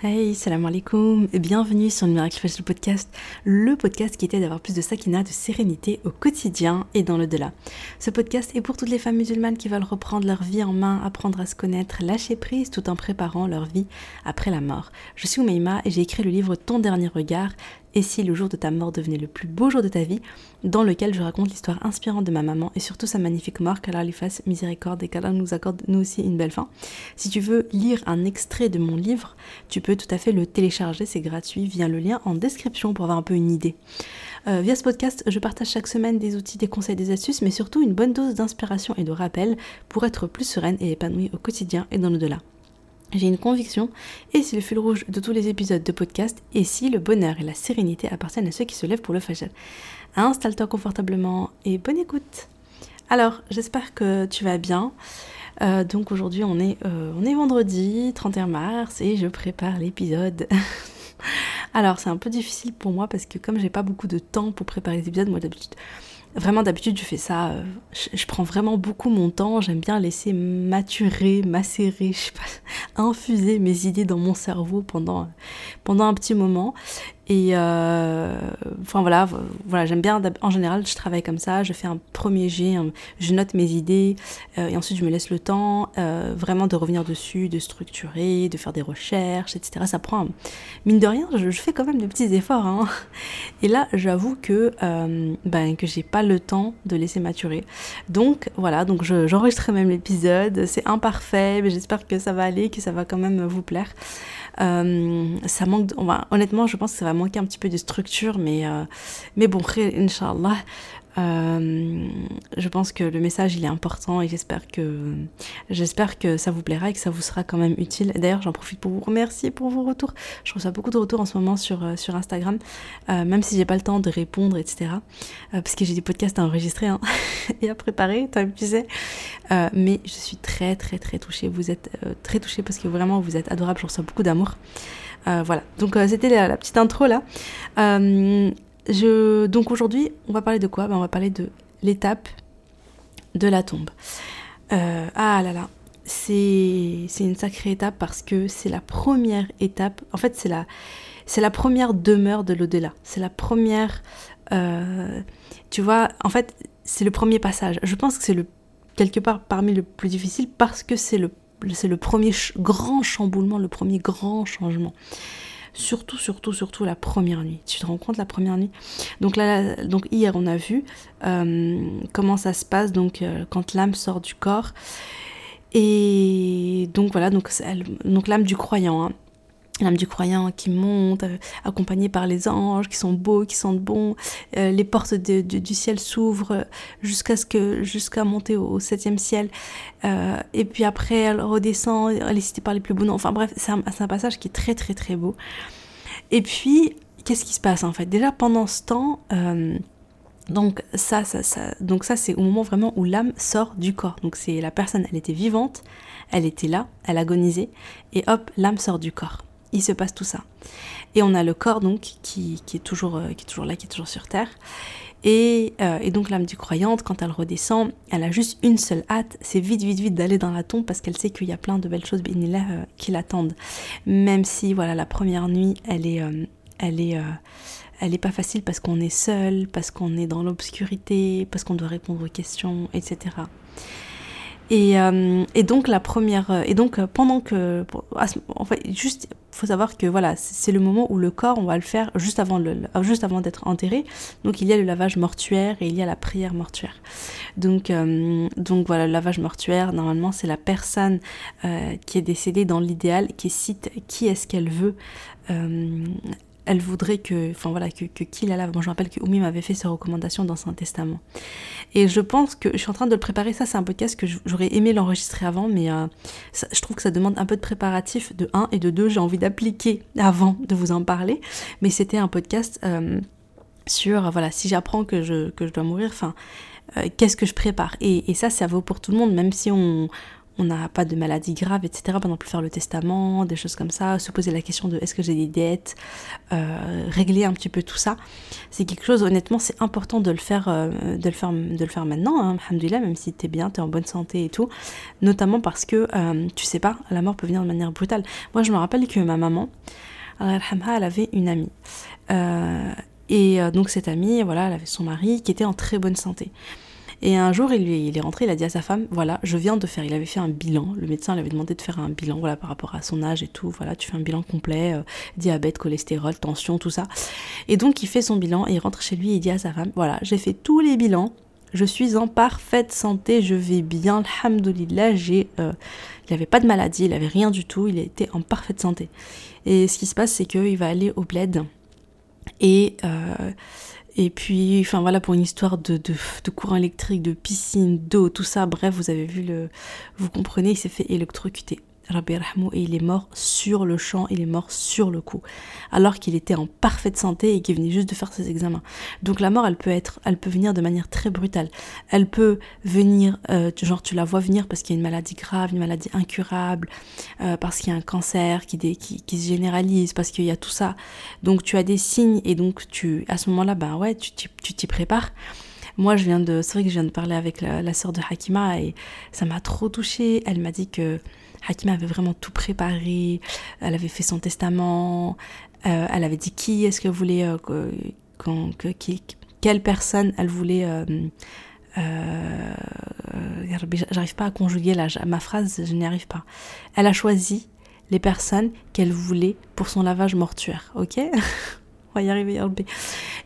Hey, salam alaikum et bienvenue sur le Miracle Fajr Podcast, le podcast qui t'aide d'avoir plus de sakina, de sérénité au quotidien et dans le delà. Ce podcast est pour toutes les femmes musulmanes qui veulent reprendre leur vie en main, apprendre à se connaître, lâcher prise tout en préparant leur vie après la mort. Je suis Oumaima et j'ai écrit le livre Ton dernier regard, et si le jour de ta mort devenait le plus beau jour de ta vie, dans lequel je raconte l'histoire inspirante de ma maman et surtout sa magnifique mort, qu'Allah lui fasse miséricorde et qu'Allah nous accorde nous aussi une belle fin. Si tu veux lire un extrait de mon livre, tu peux tout à fait le télécharger, c'est gratuit, via le lien en description pour avoir un peu une idée. Euh, via ce podcast, je partage chaque semaine des outils, des conseils, des astuces, mais surtout une bonne dose d'inspiration et de rappel pour être plus sereine et épanouie au quotidien et dans le-delà. J'ai une conviction, et c'est le fil rouge de tous les épisodes de podcast, et si le bonheur et la sérénité appartiennent à ceux qui se lèvent pour le fajr. Installe-toi confortablement et bonne écoute. Alors, j'espère que tu vas bien. Euh, donc aujourd'hui, on, est, euh, on est vendredi 31 mars et je prépare l'épisode. Alors, c'est un peu difficile pour moi parce que comme j'ai pas beaucoup de temps pour préparer les épisodes, moi d'habitude, Vraiment, d'habitude, je fais ça. Euh, je, prends vraiment beaucoup mon temps. J'aime bien laisser maturer, macérer, je sais pas, infuser mes idées dans mon cerveau pendant, pendant un petit moment. Et euh, enfin voilà, voilà j'aime bien, en général je travaille comme ça, je fais un premier jet, je note mes idées euh, et ensuite je me laisse le temps euh, vraiment de revenir dessus, de structurer, de faire des recherches, etc. Ça prend, mine de rien, je, fais quand même des petits efforts. Hein. Et là j'avoue que, ben, que j'ai pas le temps de laisser maturer. Donc voilà, donc j'enregistre même l'épisode, c'est imparfait, mais j'espère que ça va aller, que ça va quand même vous plaire. Ça manque, honnêtement je pense que ça va manquer un petit peu de structure, mais, euh, mais bon, Inch'Allah, euh, je pense que le message il est important et j'espère que j'espère que ça vous plaira et que ça vous sera quand même utile. D'ailleurs, j'en profite pour vous remercier pour vos retours. Je reçois beaucoup de retours en ce moment sur, euh, sur Instagram, même si j'ai pas le temps de répondre, etc. parce que j'ai des podcasts à enregistrer hein, et à préparer, tu sais. mais je suis très très très touchée. Vous êtes très touchée parce que vraiment vous êtes adorable. Je reçois beaucoup d'amour. Euh, voilà, donc euh, c'était la, petite intro là. Euh, donc aujourd'hui, on va parler de quoi? Ben, On va parler de l'étape de la tombe. ah là là, c'est une sacrée étape parce que c'est la première étape, en fait c'est la, la première demeure de l'au-delà. C'est la première, tu vois, en fait c'est le premier passage. Je pense que c'est le quelque part parmi le plus difficile parce que c'est le c'est le premier grand chamboulement, le premier grand changement. Surtout, surtout, surtout la première nuit. Tu te rends compte la première nuit? Donc là, donc hier on a vu euh, comment ça se passe donc euh, quand l'âme sort du corps. Et donc voilà, donc, donc l'âme du croyant. Hein l'âme du croyant qui monte, euh, accompagnée par les anges qui sont beaux, qui sentent bon. Euh, les portes du ciel s'ouvrent jusqu'à ce que jusqu'à monter au, septième ciel. Euh, et puis après, elle redescend, elle est citée par les plus beaux noms. Enfin bref, c'est un, passage qui est très très très beau. Et puis, qu'est-ce qui se passe en fait? Déjà pendant ce temps. donc ça, ça, ça, donc ça c'est au moment vraiment où l'âme sort du corps. Donc c'est la personne, elle était vivante, elle était là, elle agonisait, et hop, l'âme sort du corps il se passe tout ça. Et on a le corps donc qui, est, toujours, euh, qui est toujours là, qui est toujours sur Terre. Et, euh, donc l'âme du croyante, quand elle redescend, elle a juste une seule hâte, c'est vite, vite, vite d'aller dans la tombe parce qu'elle sait qu'il y a plein de belles choses là, euh, qui l'attendent. Même si voilà la première nuit, elle est, elle est, elle est pas facile parce qu'on est seul, parce qu'on est dans l'obscurité, parce qu'on doit répondre aux questions, etc. Et, euh, et, donc la première et donc pendant que en fait juste faut savoir que voilà c'est le moment où le corps on va le faire juste avant le juste avant d'être enterré. Donc il y a le lavage mortuaire et il y a la prière mortuaire. Donc euh, donc voilà le lavage mortuaire normalement c'est la personne euh, qui est décédée dans l'idéal qui cite qui est-ce qu'elle veut elle voudrait que, enfin voilà, que, qui la lave. Moi, je rappelle que Oumi m'avait fait ses recommandations dans son testament. Et je pense que je suis en train de le préparer. Ça, c'est un podcast que j'aurais aimé l'enregistrer avant, mais euh, je trouve que ça demande un peu de préparatif de 1 et de 2. J'ai envie d'appliquer avant de vous en parler. Mais c'était un podcast euh, sur, voilà, si j'apprends que je, que je dois mourir, enfin, euh, qu'est-ce que je prépare? Et, et ça, ça vaut pour tout le monde, même si on on n'a pas de maladie grave, etc. Pendant plus faire le testament, des choses comme ça, se poser la question de est-ce que j'ai des dettes, euh, régler un petit peu tout ça. C'est quelque chose, honnêtement, c'est important de le faire, euh, de le faire, de le faire maintenant, hein, même si tu es bien, tu es en bonne santé et tout. Notamment parce que, euh, tu sais pas, la mort peut venir de manière brutale. Moi, je me rappelle que ma maman, elle avait une amie. et donc cette amie, voilà, elle avait son mari qui était en très bonne santé. Et un jour, il, est rentré, il a dit à sa femme, voilà, je viens de faire, il avait fait un bilan, le médecin lui avait demandé de faire un bilan, voilà, par rapport à son âge et tout, voilà, tu fais un bilan complet, euh, diabète, cholestérol, tension, tout ça. Et donc, il fait son bilan, et il rentre chez lui, et il dit à sa femme, voilà, j'ai fait tous les bilans, je suis en parfaite santé, je vais bien, alhamdoulilah, j'ai... Euh, il n'avait pas de maladie, il n'avait rien du tout, il était en parfaite santé. Et ce qui se passe, c'est qu'il va aller au bled, et... Euh, et puis, enfin voilà, pour une histoire de, de, courant électrique, de piscine, d'eau, tout ça, bref, vous avez vu le. Vous comprenez, il s'est fait électrocuter et il est mort sur le champ, il est mort sur le coup, alors qu'il était en parfaite santé et qu'il venait juste de faire ses examens. Donc la mort, elle peut être, elle peut venir de manière très brutale. Elle peut venir, euh, genre tu la vois venir parce qu'il y a une maladie grave, une maladie incurable, euh, parce qu'il y a un cancer qui, se généralise, parce qu'il y a tout ça. Donc tu as des signes et donc tu, à ce moment-là, ben ouais, tu t'y prépares. Moi, je viens de, c'est vrai que je viens de parler avec la, la sœur de Hakima et ça m'a trop touchée. Elle m'a dit que Hakima avait vraiment tout préparé, elle avait fait son testament, euh, elle avait dit qui est-ce qu'elle voulait, euh, que, quelle personne elle voulait. Euh, j'arrive pas à conjuguer ma phrase, je n'y arrive pas. Elle a choisi les personnes qu'elle voulait pour son lavage mortuaire, ok? On va y arriver,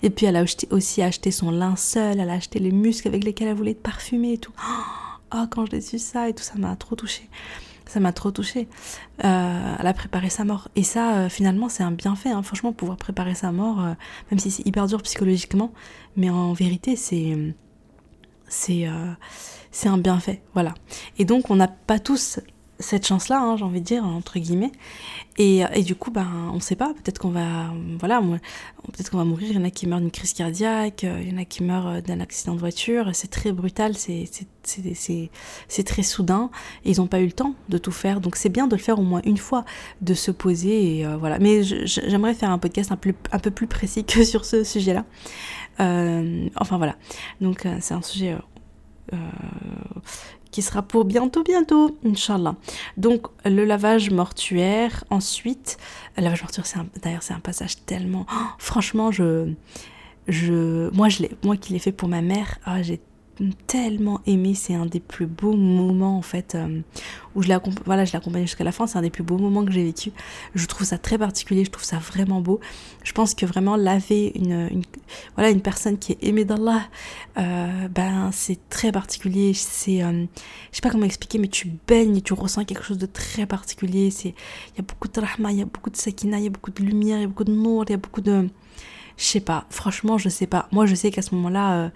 Et puis elle a aussi acheté son linceul, elle a acheté les muscles avec lesquels elle voulait être parfumée et tout. Oh, quand je l'ai su ça et tout, ça m'a trop touchée ça m'a trop touchée. Euh, elle a préparé sa mort. Et ça, euh, finalement, c'est un bienfait. Hein. Franchement, pouvoir préparer sa mort, euh, même si c'est hyper dur psychologiquement, mais en vérité, c'est c'est c'est un bienfait. Voilà. Et donc, on n'a pas tous cette chance-là, hein, j'ai envie de dire, entre guillemets. Et, et du coup, ben, on ne sait pas, peut-être qu'on va, voilà, peut-être va mourir, il y en a qui meurent d'une crise cardiaque, il y en a qui meurent d'un accident de voiture, c'est très brutal, c'est très soudain, ils n'ont pas eu le temps de tout faire, donc c'est bien de le faire au moins une fois, de se poser, et euh, voilà. Mais j'aimerais faire un podcast un, plus, un peu plus précis que sur ce sujet-là. Euh, enfin voilà, donc euh, c'est un sujet qui sera pour bientôt, bientôt, Inch'Allah. Donc, le lavage mortuaire. Ensuite, le lavage mortuaire, c'est d'ailleurs, c'est un passage tellement. Oh, franchement, je. je moi, je moi qui l'ai fait pour ma mère, ah, j'ai tellement aimé. C'est un des plus beaux moments en fait euh, où je l'ai voilà, je l'accompagne jusqu'à la fin. C'est un des plus beaux moments que j'ai vécu. Je trouve ça très particulier. Je trouve ça vraiment beau. Je pense que vraiment laver une, voilà une personne qui est aimée d'Allah, euh, ben c'est très particulier. C'est euh, je sais pas comment expliquer, mais tu baignes et tu ressens quelque chose de très particulier. C'est il y a beaucoup de rahma, il y a beaucoup de sakina, il y a beaucoup de lumière, il y a beaucoup de nour, il y a beaucoup de je sais pas. Franchement, je sais pas. Moi, je sais qu'à ce moment-là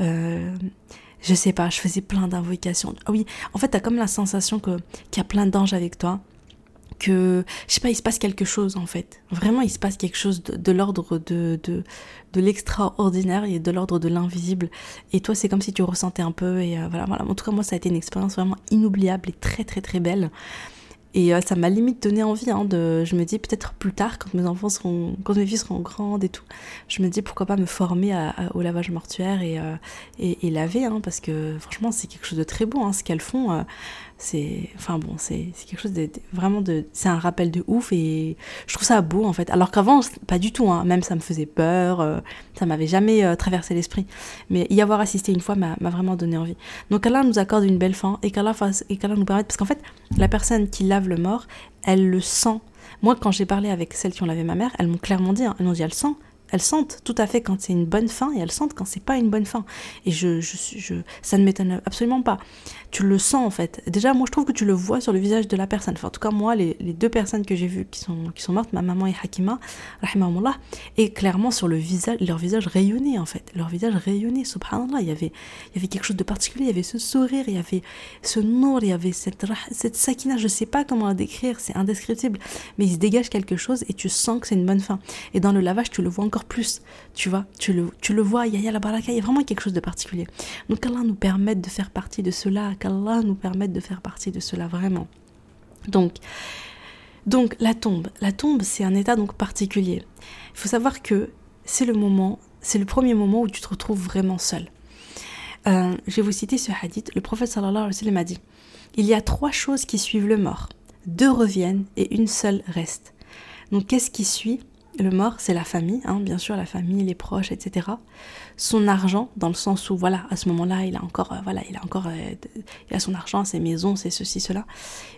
euh, je sais pas, je faisais plein d'invocations. Ah oui, en fait, t'as comme la sensation qu'il y a plein d'anges avec toi, que je sais pas, il se passe quelque chose en fait. Vraiment, il se passe quelque chose de, l'ordre de, de, de l'extraordinaire et de l'ordre de l'invisible. Et toi, c'est comme si tu ressentais un peu. Et euh, voilà, voilà. En tout cas, moi, ça a été une expérience vraiment inoubliable et très, très, très belle. Et euh, ça m'a limite donné envie hein, de. Je me dis peut-être plus tard, quand mes enfants seront. quand mes filles seront grandes et tout, je me dis pourquoi pas me former au lavage mortuaire et, euh, et, laver, hein, parce que franchement, c'est quelque chose de très beau, hein, ce qu'elles font. C'est enfin bon c'est quelque chose de, vraiment de c'est un rappel de ouf et je trouve ça beau en fait. Alors qu'avant pas du tout hein. même ça me faisait peur euh, ça m'avait jamais euh, traversé l'esprit. Mais y avoir assisté une fois m'a vraiment donné envie. Donc Allah nous accorde une belle fin et qu'Allah fasse et qu'Allah nous permette parce qu'en fait la personne qui lave le mort elle le sent. Moi quand j'ai parlé avec celles qui ont lavé ma mère elles m'ont clairement dit hein, elles m'ont dit elle sent elles sentent tout à fait quand c'est une bonne fin et elles sentent quand c'est pas une bonne fin. Et je, je, je ça ne m'étonne absolument pas. Tu le sens en fait. Déjà, moi je trouve que tu le vois sur le visage de la personne. Enfin, en tout cas, moi, les, les deux personnes que j'ai vues qui sont, qui sont mortes, ma maman et Hakima, rahimahumullah, et clairement sur le visage, leur visage rayonnait en fait. Leur visage rayonnait, subhanallah. Il y avait, il y avait quelque chose de particulier. Il y avait ce sourire, il y avait ce nour, il y avait cette, cette sakina. Je sais pas comment la décrire, c'est indescriptible. Mais il se dégage quelque chose et tu sens que c'est une bonne fin. Et dans le lavage, tu le vois encore plus, tu vois, tu le, tu le vois, il y a la baraka, il y a vraiment quelque chose de particulier. Donc qu'Allah nous permette de faire partie de cela, qu'Allah nous permette de faire partie de cela, vraiment. Donc, donc la tombe, la tombe c'est un état donc particulier. Il faut savoir que c'est le moment, c'est le premier moment où tu te retrouves vraiment seul. Euh, je vais vous citer ce hadith. Le prophète sallallahu alayhi wa sallam a dit Il y a trois choses qui suivent le mort. Deux reviennent et une seule reste. Donc qu'est-ce qui suit? Le mort, c'est la famille, hein, bien sûr, la famille, les proches, etc. Son argent, dans le sens où, voilà, à ce moment-là, il a encore, euh, voilà, il a encore, euh, il a son argent, ses maisons, c'est ceci, cela,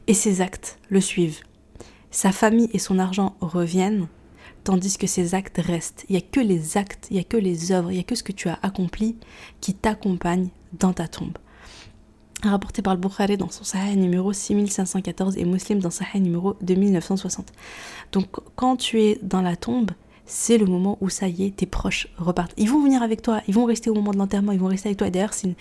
et ses actes le suivent. Sa famille et son argent reviennent, tandis que ses actes restent. Il n'y a que les actes, il n'y a que les œuvres, il n'y a que ce que tu as accompli qui t'accompagne dans ta tombe rapporté par le Bukhari dans son Sahih numéro 6514 et Muslim dans Sahih numéro 2960. Donc quand tu es dans la tombe, c'est le moment où ça y est, tes proches repartent. Ils vont venir avec toi, ils vont rester au moment de l'enterrement, ils vont rester avec toi. D'ailleurs, c'est,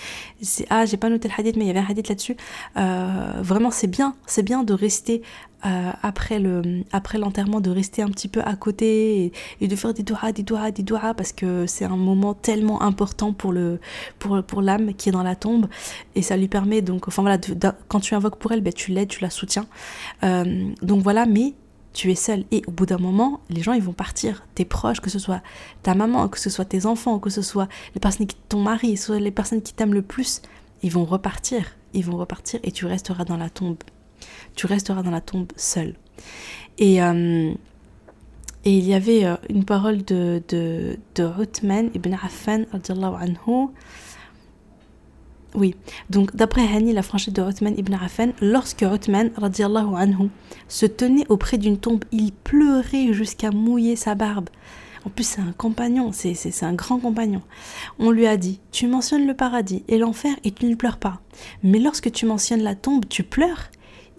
ah, j'ai pas noté le hadith, mais il y avait un hadith là-dessus. Euh, vraiment, c'est bien, c'est bien de rester euh, après le après l'enterrement, de rester un petit peu à côté et, de faire des doigts, des doigts, des doigts, parce que c'est un moment tellement important pour le pour pour l'âme qui est dans la tombe et ça lui permet donc, enfin voilà, quand tu invoques pour elle, ben, tu l'aides, tu la soutiens. Euh, donc voilà, mais tu es seul. Et au bout d'un moment, les gens, ils vont partir. Tes proches, que ce soit ta maman, que ce soit tes enfants, que ce soit les personnes qui, ton mari, soit les personnes qui t'aiment le plus, ils vont repartir. Ils vont repartir et tu resteras dans la tombe. Tu resteras dans la tombe seul. Et, euh, et il y avait euh, une parole de, de, de Uthman ibn Affan, anhu, oui, donc d'après Hani, la franchise de Uthman ibn Affan, lorsque Uthman anhu, se tenait auprès d'une tombe, il pleurait jusqu'à mouiller sa barbe. En plus, c'est un compagnon, c'est un grand compagnon. On lui a dit Tu mentionnes le paradis et l'enfer et tu ne pleures pas. Mais lorsque tu mentionnes la tombe, tu pleures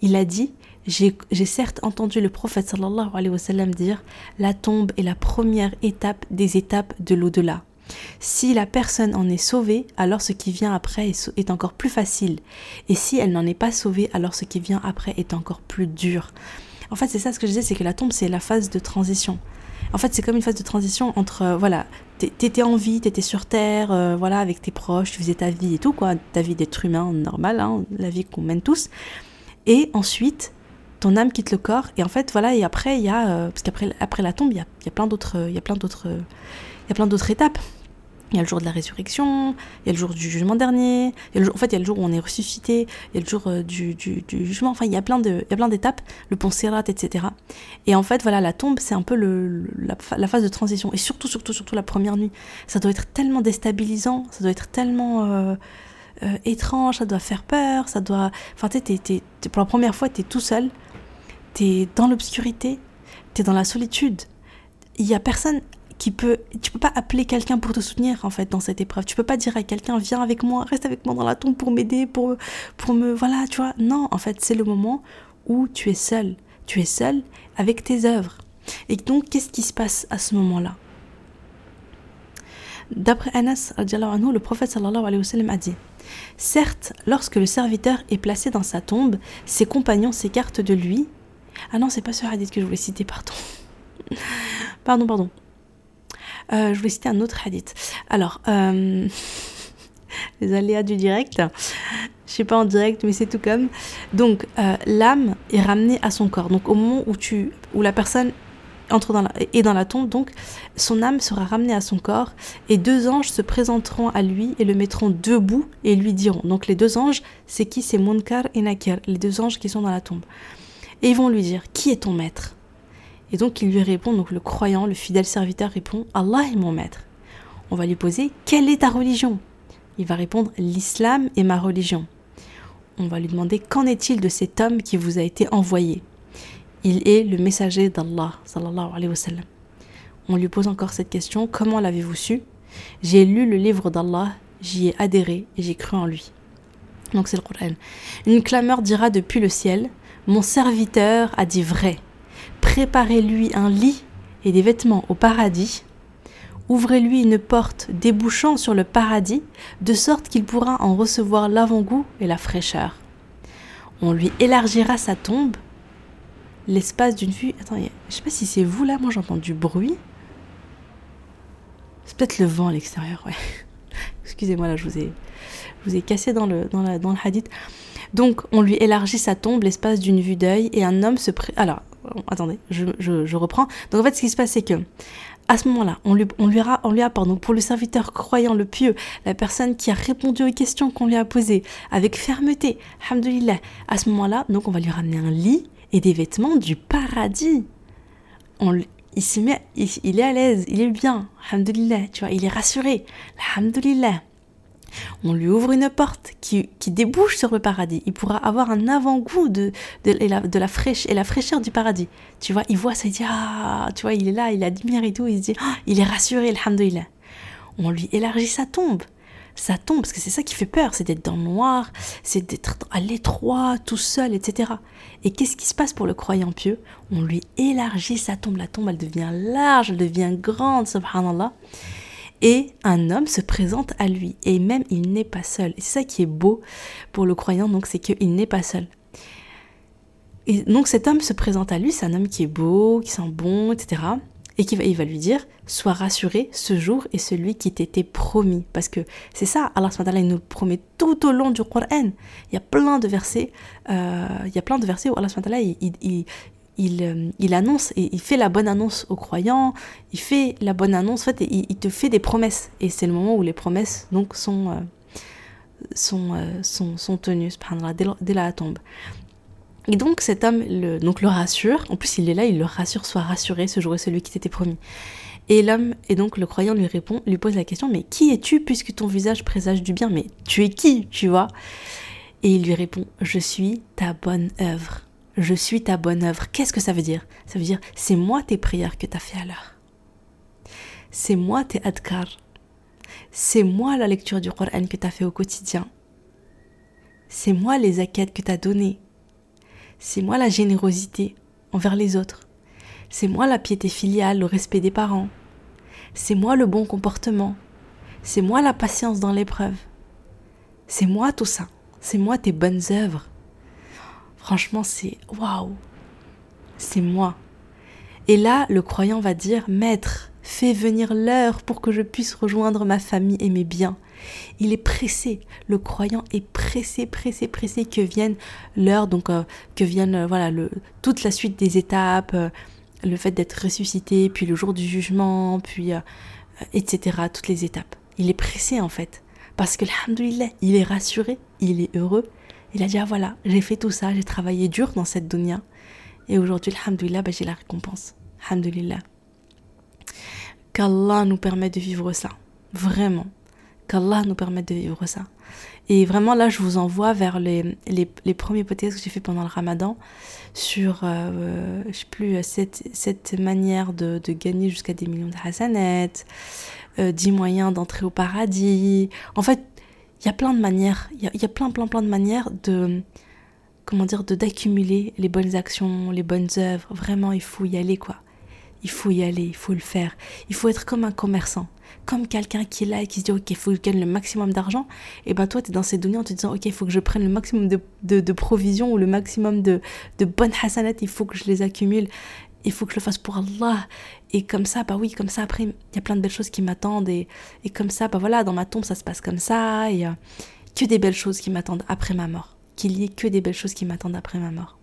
Il a dit J'ai certes entendu le prophète sallallahu alayhi wa sallam dire La tombe est la première étape des étapes de l'au-delà. Si la personne en est sauvée, alors ce qui vient après est encore plus facile. Et si elle n'en est pas sauvée, alors ce qui vient après est encore plus dur. En fait, c'est ça ce que je disais, c'est que la tombe, c'est la phase de transition. En fait, c'est comme une phase de transition entre, euh, voilà, t'étais en vie, t'étais sur Terre, euh, voilà, avec tes proches, tu faisais ta vie et tout, quoi, ta vie d'être humain normal, hein, la vie qu'on mène tous. Et ensuite, ton âme quitte le corps, et en fait, voilà, et après, il y a, euh, parce qu'après après la tombe, il y a, y a plein d'autres, il y a plein d'autres, il y a plein d'autres étapes. Il y a le jour de la résurrection, il y a le jour du jugement dernier, en fait il y a le jour où on est ressuscité, il y a le jour euh, du, jugement, enfin il y a plein d'étapes, le pont Sérat, etc. Et en fait voilà, la tombe c'est un peu la, phase de transition, et surtout, surtout, surtout la première nuit. Ça doit être tellement déstabilisant, ça doit être tellement euh, euh, étrange, ça doit faire peur, ça doit... Enfin tu sais, pour la première fois tu es tout seul, tu es dans l'obscurité, tu es dans la solitude, il y a personne qui peut tu peux pas appeler quelqu'un pour te soutenir en fait dans cette épreuve tu peux pas dire à quelqu'un viens avec moi reste avec moi dans la tombe pour m'aider pour pour me voilà tu vois non en fait c'est le moment où tu es seul tu es seul avec tes œuvres et donc qu'est-ce qui se passe à ce moment-là? D'après Anas, le prophète sallallahu alayhi wa sallam a dit Certes, lorsque le serviteur est placé dans sa tombe, ses compagnons s'écartent de lui. Ah non, c'est pas ce hadith que je voulais citer, pardon. pardon, pardon. Euh, je voulais citer un autre hadith. Alors, euh, les aléas du direct. Je sais pas en direct, mais c'est tout comme. Donc, euh, l'âme est ramenée à son corps. Donc, au moment où, tu, où la personne entre dans la, est dans la tombe, donc son âme sera ramenée à son corps et deux anges se présenteront à lui et le mettront debout et lui diront. Donc les deux anges, c'est qui? C'est Munkar et Nakir, les deux anges qui sont dans la tombe. Et ils vont lui dire Qui est ton maître? Et donc il lui répond, donc le croyant, le fidèle serviteur répond Allah est mon maître. On va lui poser Quelle est ta religion? Il va répondre L'islam est ma religion. On va lui demander Qu'en est-il de cet homme qui vous a été envoyé? Il est le messager d'Allah, alayhi. On lui pose encore cette question Comment l'avez-vous su? J'ai lu le livre d'Allah, j'y ai adhéré et j'ai cru en lui. Donc c'est le Coran. Une clameur dira depuis le ciel Mon serviteur a dit vrai préparez-lui un lit et des vêtements au paradis, ouvrez-lui une porte débouchant sur le paradis, de sorte qu'il pourra en recevoir l'avant-goût et la fraîcheur. On lui élargira sa tombe, l'espace d'une vue. Attends, je sais pas si c'est vous là, moi j'entends du bruit. C'est peut-être le vent à l'extérieur, ouais. Excusez-moi, là, je vous ai, je vous ai cassé dans le, dans, dans le hadith. Donc, on lui élargit sa tombe l'espace d'une vue d'œil et un homme se... Pré... Alors, attendez, je, je, reprends. Donc, en fait, ce qui se passe, c'est que à ce moment-là, on lui, on lui, on lui pour le serviteur croyant, le pieux, la personne qui a répondu aux questions qu'on lui a posées avec fermeté, alhamdoulilah, à ce moment-là, donc on va lui ramener un lit et des vêtements du paradis. On, il, met, il, il est à l'aise, il est bien, alhamdoulilah, tu vois, il est rassuré, alhamdoulilah on lui ouvre une porte qui, débouche sur le paradis. Il pourra avoir un avant-goût de, de, la, de la fraîche, et la fraîcheur du paradis. Tu vois, il voit ça, il dit Ah, tu vois, il est là, il admire et tout, il se dit ah, Il est rassuré, alhamdoulilah. On lui élargit sa tombe. Sa tombe, parce que c'est ça qui fait peur, c'est d'être dans le noir, c'est d'être à l'étroit, tout seul, etc. Et qu'est-ce qui se passe pour le croyant pieux? On lui élargit sa tombe. La tombe, elle devient large, elle devient grande, subhanallah et un homme se présente à lui et même il n'est pas seul. Et c'est ça qui est beau pour le croyant, donc c'est qu'il n'est pas seul. Et donc cet homme se présente à lui, c'est un homme qui est beau, qui sent bon, etc. Et qui va, il va lui dire, sois rassuré, ce jour est celui qui t'était promis. Parce que c'est ça, Allah il nous promet tout au long du Coran. Il y a plein de versets, euh, il y a plein de versets où Allah il, il, euh, il, annonce et il fait la bonne annonce aux croyants, il fait la bonne annonce, en fait, et il, te fait des promesses. Et c'est le moment où les promesses donc sont, euh, sont, euh, sont, tenues dès, dès la tombe. Et donc cet homme le, donc le rassure, en plus il est là, il le rassure, soit rassuré, ce jour est celui qui t'était promis. Et l'homme, et donc le croyant lui répond, lui pose la question, mais qui es-tu puisque ton visage présage du bien? Mais tu es qui, tu vois? Et il lui répond, je suis ta bonne œuvre je suis ta bonne œuvre. Qu'est-ce que ça veut dire? Ça veut dire c'est moi tes prières que tu as fait à l'heure. C'est moi tes adkar. C'est moi la lecture du Coran que tu as fait au quotidien. C'est moi les akeds que tu as données. C'est moi la générosité envers les autres. C'est moi la piété filiale, le respect des parents. C'est moi le bon comportement. C'est moi la patience dans l'épreuve. C'est moi tout ça. C'est moi tes bonnes œuvres. Franchement, c'est waouh, c'est moi. Et là, le croyant va dire Maître, fais venir l'heure pour que je puisse rejoindre ma famille et mes biens. Il est pressé, le croyant est pressé, pressé, pressé que vienne l'heure, donc euh, que vienne euh, voilà toute la suite des étapes, euh, le fait d'être ressuscité, puis le jour du jugement, puis etc. Toutes les étapes. Il est pressé en fait, parce que alhamdoulilah, il est rassuré, il est heureux, il a dit, ah voilà, j'ai fait tout ça, j'ai travaillé dur dans cette dunya. Et aujourd'hui, alhamdoulilah, bah, j'ai la récompense. Alhamdoulilah. Qu'Allah nous permette de vivre ça. Vraiment. Qu'Allah nous permette de vivre ça. Et vraiment, là, je vous envoie vers les, les, les premiers podcasts que j'ai fait pendant le ramadan sur, euh, je sais plus, cette, cette manière de, de gagner jusqu'à des millions de hasanettes, euh, 10 moyens d'entrer au paradis. En fait, il y a plein de manières, il y, a, plein, plein, plein de manières de, comment dire, de d'accumuler les bonnes actions, les bonnes œuvres. Vraiment, il faut y aller, quoi. Il faut y aller, il faut le faire. Il faut être comme un commerçant, comme quelqu'un qui est là et qui se dit, ok, il faut que je gagne le maximum d'argent. Et ben toi, tu es dans ces données en te disant, ok, il faut que je prenne le maximum de, de, provisions ou le maximum de, de bonnes hasanettes, il faut que je les accumule il faut que je le fasse pour Allah. Et comme ça, bah oui, comme ça, après, il y a plein de belles choses qui m'attendent. Et, et, comme ça, bah voilà, dans ma tombe, ça se passe comme ça. Et que des belles choses qui m'attendent après ma mort. Qu'il y ait que des belles choses qui m'attendent après ma mort.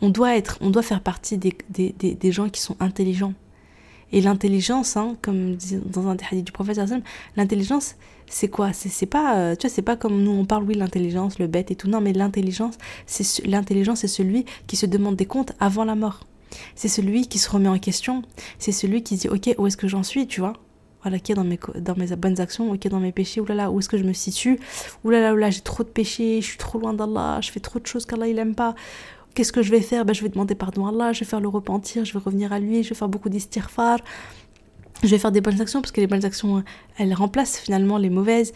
On doit être, on doit faire partie des, des, des, gens qui sont intelligents. Et l'intelligence, hein, comme dans un hadith du prophète, l'intelligence, c'est quoi? C'est pas, euh, tu vois, c'est pas comme nous on parle, oui, l'intelligence, le bête et tout. Non, mais l'intelligence, c'est l'intelligence, c'est celui qui se demande des comptes avant la mort. C'est celui qui se remet en question. C'est celui qui dit, ok, où est-ce que j'en suis, tu vois? Voilà, qui est dans mes, dans mes bonnes actions, ok, dans mes péchés, oulala, où est-ce que je me situe, oulala, oulala, j'ai trop de péchés, je suis trop loin d'Allah, je fais trop de choses qu'Allah il aime pas. Qu'est-ce que je vais faire? Ben, Je vais demander pardon à Allah, je vais faire le repentir, je vais revenir à lui, je vais faire beaucoup d'istirfar, je vais faire des bonnes actions parce que les bonnes actions, elles remplacent finalement les mauvaises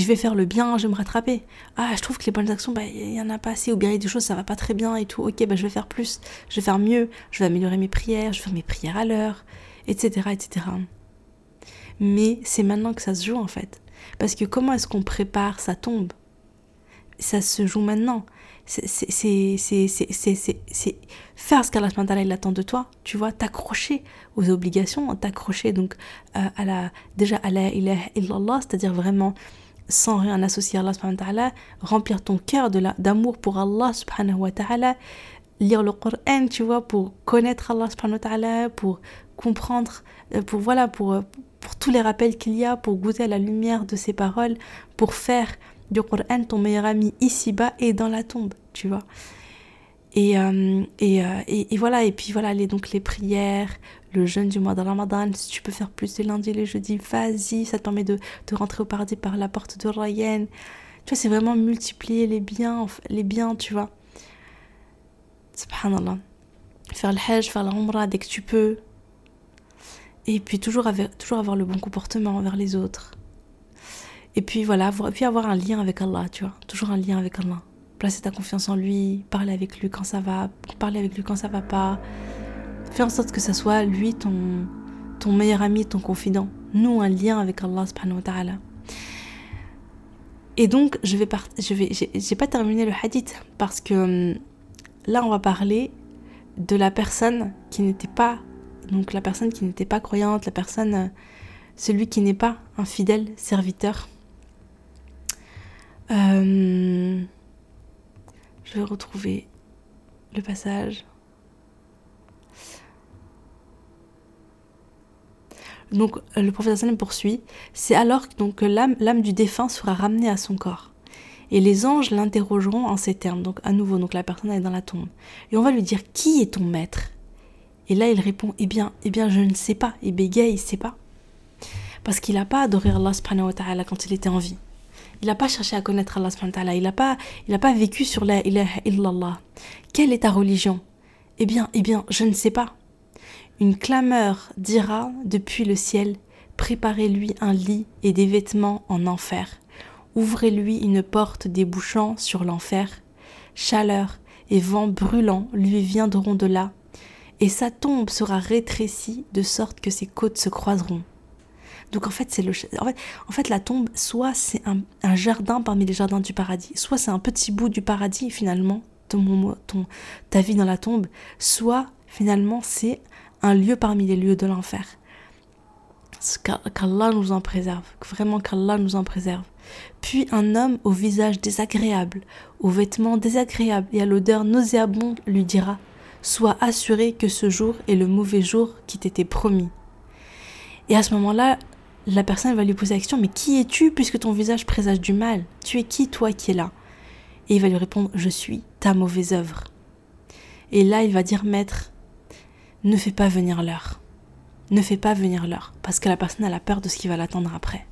je vais faire le bien, je vais me rattraper. Ah, je trouve que les bonnes actions, bah, il y en a pas assez, ou bien il y a des choses, ça va pas très bien et tout. Ok, bah, je vais faire plus, je vais faire mieux, je vais améliorer mes prières, je vais faire mes prières à l'heure, etc., etc. Mais c'est maintenant que ça se joue en fait. Parce que comment est-ce qu'on prépare sa tombe? Ça se joue maintenant. c'est faire ce qu'Allah il attend de toi, tu vois, t'accrocher aux obligations, t'accrocher donc euh, à la, déjà à la ilaha illallah, c'est-à-dire vraiment sans rien associer à Allah subhanahu wa ta'ala, remplir ton cœur d'amour pour Allah subhanahu wa ta'ala, lire le Coran, tu vois, pour connaître Allah subhanahu wa ta'ala, pour comprendre, euh, pour voilà, pour, euh, pour tous les rappels qu'il y a, pour goûter à la lumière de ses paroles, pour faire du Coran ton meilleur ami ici-bas et dans la tombe, tu vois. Et, euh, et, et, voilà, et puis voilà, les, donc les prières, le jeûne du mois de Ramadan, si tu peux faire plus les lundis, les jeudis, vas-y, ça te permet de, rentrer au paradis par la porte de Ryan. Tu vois, c'est vraiment multiplier les biens, les biens, tu vois. Subhanallah. Faire le hajj, faire la dès que tu peux. Et puis toujours, toujours avoir le bon comportement envers les autres. Et puis voilà, puis avoir un lien avec Allah, tu vois. Toujours un lien avec Allah. Placer ta confiance en lui, parler avec lui quand ça va, parler avec lui quand ça va pas. Faire en sorte que ça soit lui ton, meilleur ami, ton confident. Nous, un lien avec Allah subhanahu wa ta'ala. Et donc, je vais, j'ai pas terminé le hadith parce que hum, là, on va parler de la personne qui n'était pas, donc la personne qui n'était pas croyante, la personne, euh, celui qui n'est pas un fidèle serviteur. Euh, je vais retrouver le passage. Donc le prophète Sallam poursuit, c'est alors donc, que l'âme du défunt sera ramenée à son corps. Et les anges l'interrogeront en ces termes. Donc à nouveau, donc la personne est dans la tombe. Et on va lui dire qui est ton maître? Et là il répond eh bien, eh bien je ne sais pas. Et bégaye, il ne sait pas. Parce qu'il n'a pas adoré Allah subhanahu wa ta'ala quand il était en vie. Il n'a pas cherché à connaître Allah subhanahu wa ta'ala. Il n'a pas, il pas vécu sur la ilaha illallah. Quelle est ta religion? Eh bien, eh bien, je ne sais pas. Une clameur dira depuis le ciel Préparez-lui un lit et des vêtements en enfer ouvrez-lui une porte débouchant sur l'enfer. Chaleur et vent brûlant lui viendront de là, et sa tombe sera rétrécie de sorte que ses côtes se croiseront. Donc en fait, la tombe, soit c'est un, jardin parmi les jardins du paradis, soit c'est un petit bout du paradis finalement, ton, ta vie dans la tombe, soit finalement c'est un lieu parmi les lieux de l'enfer. Qu'Allah nous en préserve, vraiment qu'Allah nous en préserve. Puis un homme au visage désagréable, aux vêtements désagréables et à l'odeur nauséabonde lui dira Sois assuré que ce jour est le mauvais jour qui t'était promis. Et à ce moment-là, la personne va lui poser la question Mais qui es-tu puisque ton visage présage du mal? Tu es qui toi qui es là? Et il va lui répondre Je suis ta mauvaise œuvre. Et là, il va dire Maître, ne fais pas venir l'heure. Ne fais pas venir l'heure, parce que la personne a la peur de ce qui va l'attendre après.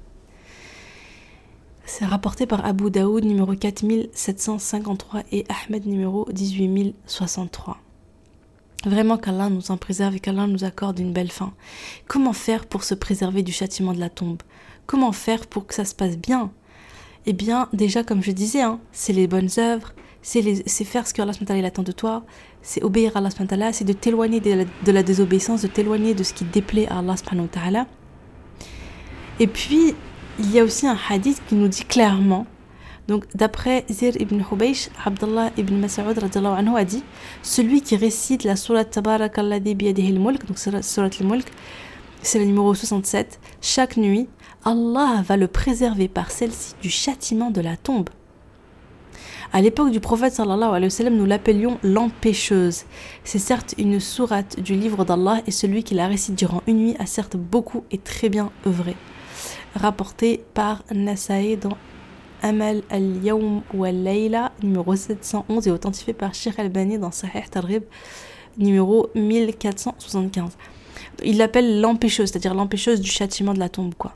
C'est rapporté par Abu Daoud numéro 4753 et Ahmed numéro 18063. Vraiment qu'Allah nous en préserve et qu'Allah nous accorde une belle fin. Comment faire pour se préserver du châtiment de la tombe? Comment faire pour que ça se passe bien? Eh bien, déjà, comme je disais, hein, c'est les bonnes œuvres, c'est faire ce que Allah attend de toi, c'est obéir à Allah c'est de t'éloigner de, la désobéissance, de t'éloigner de ce qui déplaît à Allah. Et puis, il y a aussi un hadith qui nous dit clairement, donc d'après Zir ibn Hubaysh, Abdullah ibn Mas'ud anhu a dit Celui qui récite la surat Tabarak alladhi biyadihi al-mulk, donc surat al-mulk, c'est le numéro 67, chaque nuit, Allah va le préserver par celle-ci du châtiment de la tombe. À l'époque du prophète sallallahu alayhi wa sallam, nous l'appelions l'empêcheuse. C'est certes une sourate du livre d'Allah et celui qui la récite durant une nuit a certes beaucoup et très bien œuvré rapporté par Nasaï dans Amal al-Yawm wa al-Layla, numéro 711, et authentifié par Sheikh al-Bani dans Sahih Targhib, numéro 1475. Il l'appelle l'empêcheuse, c'est-à-dire l'empêcheuse du châtiment de la tombe, quoi.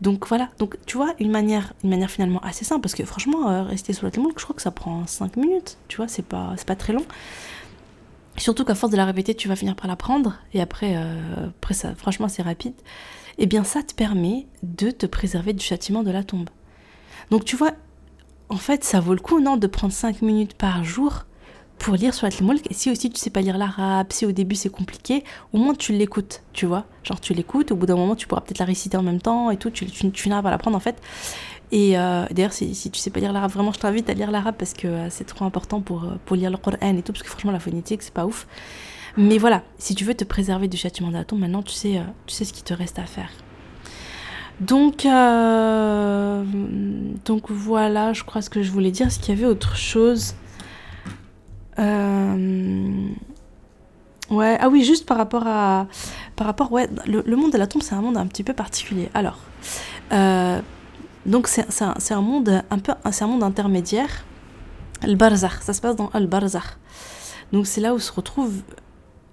Donc voilà, donc tu vois, une manière, une manière finalement assez simple, parce que franchement, euh, rester sur la témoin, je crois que ça prend 5 minutes, tu vois, c'est pas, pas très long. Surtout qu'à force de la répéter, tu vas finir par l'apprendre, et après, euh, après ça, franchement, c'est rapide eh bien ça te permet de te préserver du châtiment de la tombe. Donc tu vois, en fait, ça vaut le coup, non, de prendre 5 minutes par jour pour lire sur la mulk Et si aussi tu sais pas lire l'arabe, si au début c'est compliqué, au moins tu l'écoutes, tu vois. Genre tu l'écoutes, au bout d'un moment tu pourras peut-être la réciter en même temps et tout, tu, tu, finiras par l'apprendre en fait. Et d'ailleurs, si, si, tu sais pas lire l'arabe, vraiment, je t'invite à lire l'arabe parce que c'est trop important pour, pour lire le Coran et tout, parce que franchement, la phonétique, c'est pas ouf. Mais voilà, si tu veux te préserver du châtiment d'Atom, maintenant, tu sais, tu sais ce qui te reste à faire. Donc, donc voilà, je crois ce que je voulais dire. Est-ce qu'il y avait autre chose? Euh, ouais, ah oui, juste par rapport à. Par rapport, ouais, le, monde de la tombe, c'est un monde un petit peu particulier. Alors, euh, donc c'est un, un, monde un peu. C'est un monde intermédiaire. Le barzakh, ça se passe dans le barzakh. Donc c'est là où se retrouve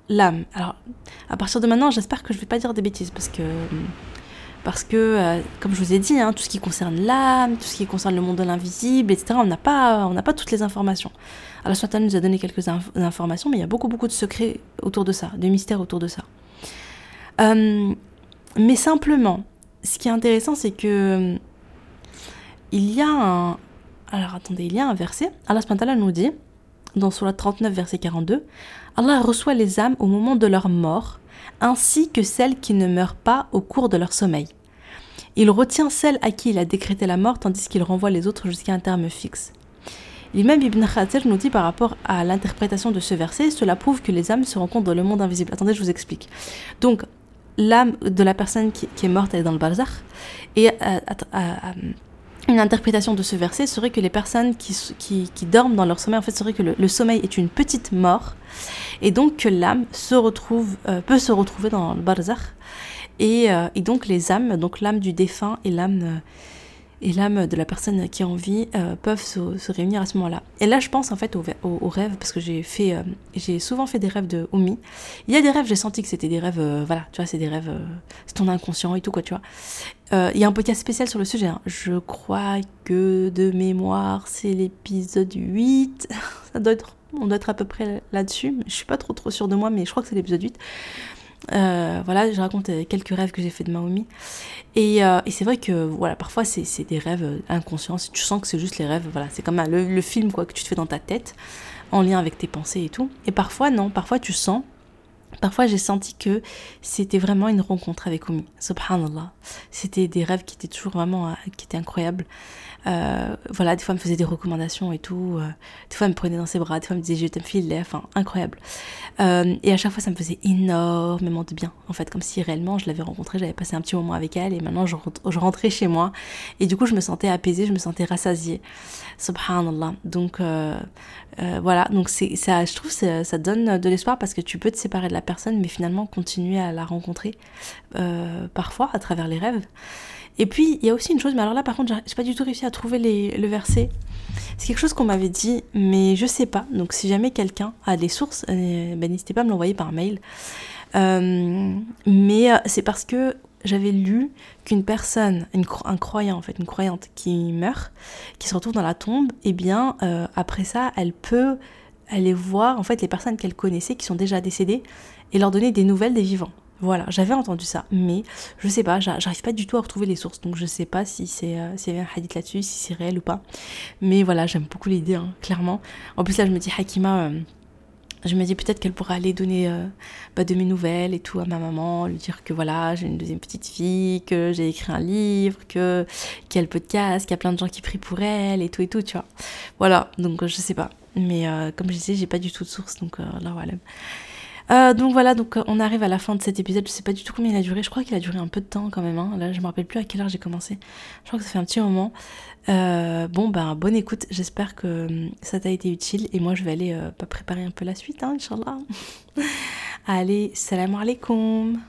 l'âme. Alors, à partir de maintenant, j'espère que je vais pas dire des bêtises parce que parce que, euh, comme je vous ai dit, hein, tout ce qui concerne l'âme, tout ce qui concerne le monde de l'invisible, etc., on n'a pas, pas toutes les informations. Alors, Satan nous a donné quelques informations, mais il y a beaucoup, beaucoup de secrets autour de ça, de mystères autour de ça. Euh, mais simplement, ce qui est intéressant, c'est que il y a un... Alors, attendez, il y a un verset. Allah nous dit, dans Surat 39, verset 42, Allah reçoit les âmes au moment de leur mort, ainsi que celles qui ne meurent pas au cours de leur sommeil. Il retient celle à qui il a décrété la mort tandis qu'il renvoie les autres jusqu'à un terme fixe. L'imam Ibn Khatir nous dit par rapport à l'interprétation de ce verset, cela prouve que les âmes se rencontrent dans le monde invisible. Attendez, je vous explique. Donc, l'âme de la personne qui, est morte, elle est dans le barzakh. Et euh, une interprétation de ce verset serait que les personnes qui, dorment dans leur sommeil, en fait, serait que le, sommeil est une petite mort. Et donc que l'âme se retrouve, euh, peut se retrouver dans le barzakh euh, et, donc les âmes, donc l'âme du défunt et l'âme euh, et l'âme de la personne qui en vie euh, peuvent se, réunir à ce moment-là. Et là, je pense en fait aux, rêves parce que j'ai fait, j'ai souvent fait des rêves de Omi. Il y a des rêves, j'ai senti que c'était des rêves, voilà, tu vois, c'est des rêves, c'est ton inconscient et tout quoi, tu vois. il y a un podcast spécial sur le sujet. Hein. Je crois que de mémoire, c'est l'épisode 8. Ça doit être, on doit être à peu près là-dessus. Je suis pas trop trop sûre de moi, mais je crois que c'est l'épisode 8. Euh, voilà, je raconte euh, quelques rêves que j'ai fait de Mahomi. Et, euh, et c'est vrai que voilà, parfois c'est des rêves inconscients. Tu sens que c'est juste les rêves. Voilà, c'est comme le, le, film quoi que tu te fais dans ta tête, en lien avec tes pensées et tout. Et parfois non, parfois tu sens. Parfois j'ai senti que c'était vraiment une rencontre avec Omi. Subhanallah. C'était des rêves qui étaient toujours vraiment qui étaient incroyables. Euh, voilà, des fois, elle me faisait des recommandations et tout. Euh, des fois, elle me prenait dans ses bras. Des fois, elle me disait je t'aime, fille, enfin, incroyable. Euh, et à chaque fois, ça me faisait énormément de bien. En fait, comme si réellement, je l'avais rencontrée, j'avais passé un petit moment avec elle et maintenant, je, rentrais chez moi. Et du coup, je me sentais apaisée, je me sentais rassasiée. Subhanallah. Donc, voilà. Donc, ça, je trouve ça, ça donne de l'espoir parce que tu peux te séparer de la personne, mais finalement, continuer à la rencontrer parfois à travers les rêves. Et puis, il y a aussi une chose, mais alors là, par contre, j'ai pas du tout réussi à trouver le verset. C'est quelque chose qu'on m'avait dit, mais je sais pas. Donc, si jamais quelqu'un a des sources, euh, ben, n'hésitez pas à me l'envoyer par mail. Euh, mais euh, c'est parce que j'avais lu qu'une personne, un croyant en fait, une croyante qui meurt, qui se retrouve dans la tombe, et eh bien après ça, elle peut aller voir en fait les personnes qu'elle connaissait qui sont déjà décédées et leur donner des nouvelles des vivants. Voilà, j'avais entendu ça, mais je sais pas, j'arrive pas du tout à retrouver les sources, donc je sais pas si c'est euh, un hadith là-dessus, si c'est réel ou pas. Mais voilà, j'aime beaucoup l'idée, hein, clairement. En plus là, je me dis Hakima, euh, je me dis peut-être qu'elle pourra aller donner euh, bah, de mes nouvelles et tout à ma maman, lui dire que voilà, j'ai une deuxième petite fille, que j'ai écrit un livre, que qu'il y a le podcast, qu'il y a plein de gens qui prient pour elle et tout et tout, tu vois. Voilà, donc je sais pas. Mais comme je disais, j'ai pas du tout de source, donc là voilà. Euh, donc voilà, donc euh, on arrive à la fin de cet épisode. Je sais pas du tout combien il a duré. Je crois qu'il a duré un peu de temps quand même. Hein. Là, je me rappelle plus à quelle heure j'ai commencé. Je crois que ça fait un petit moment. Euh, bon, ben, bonne écoute. J'espère que ça t'a été utile. Et moi, je vais aller préparer un peu la suite, hein, Inch'Allah. Allez, salam alaikum.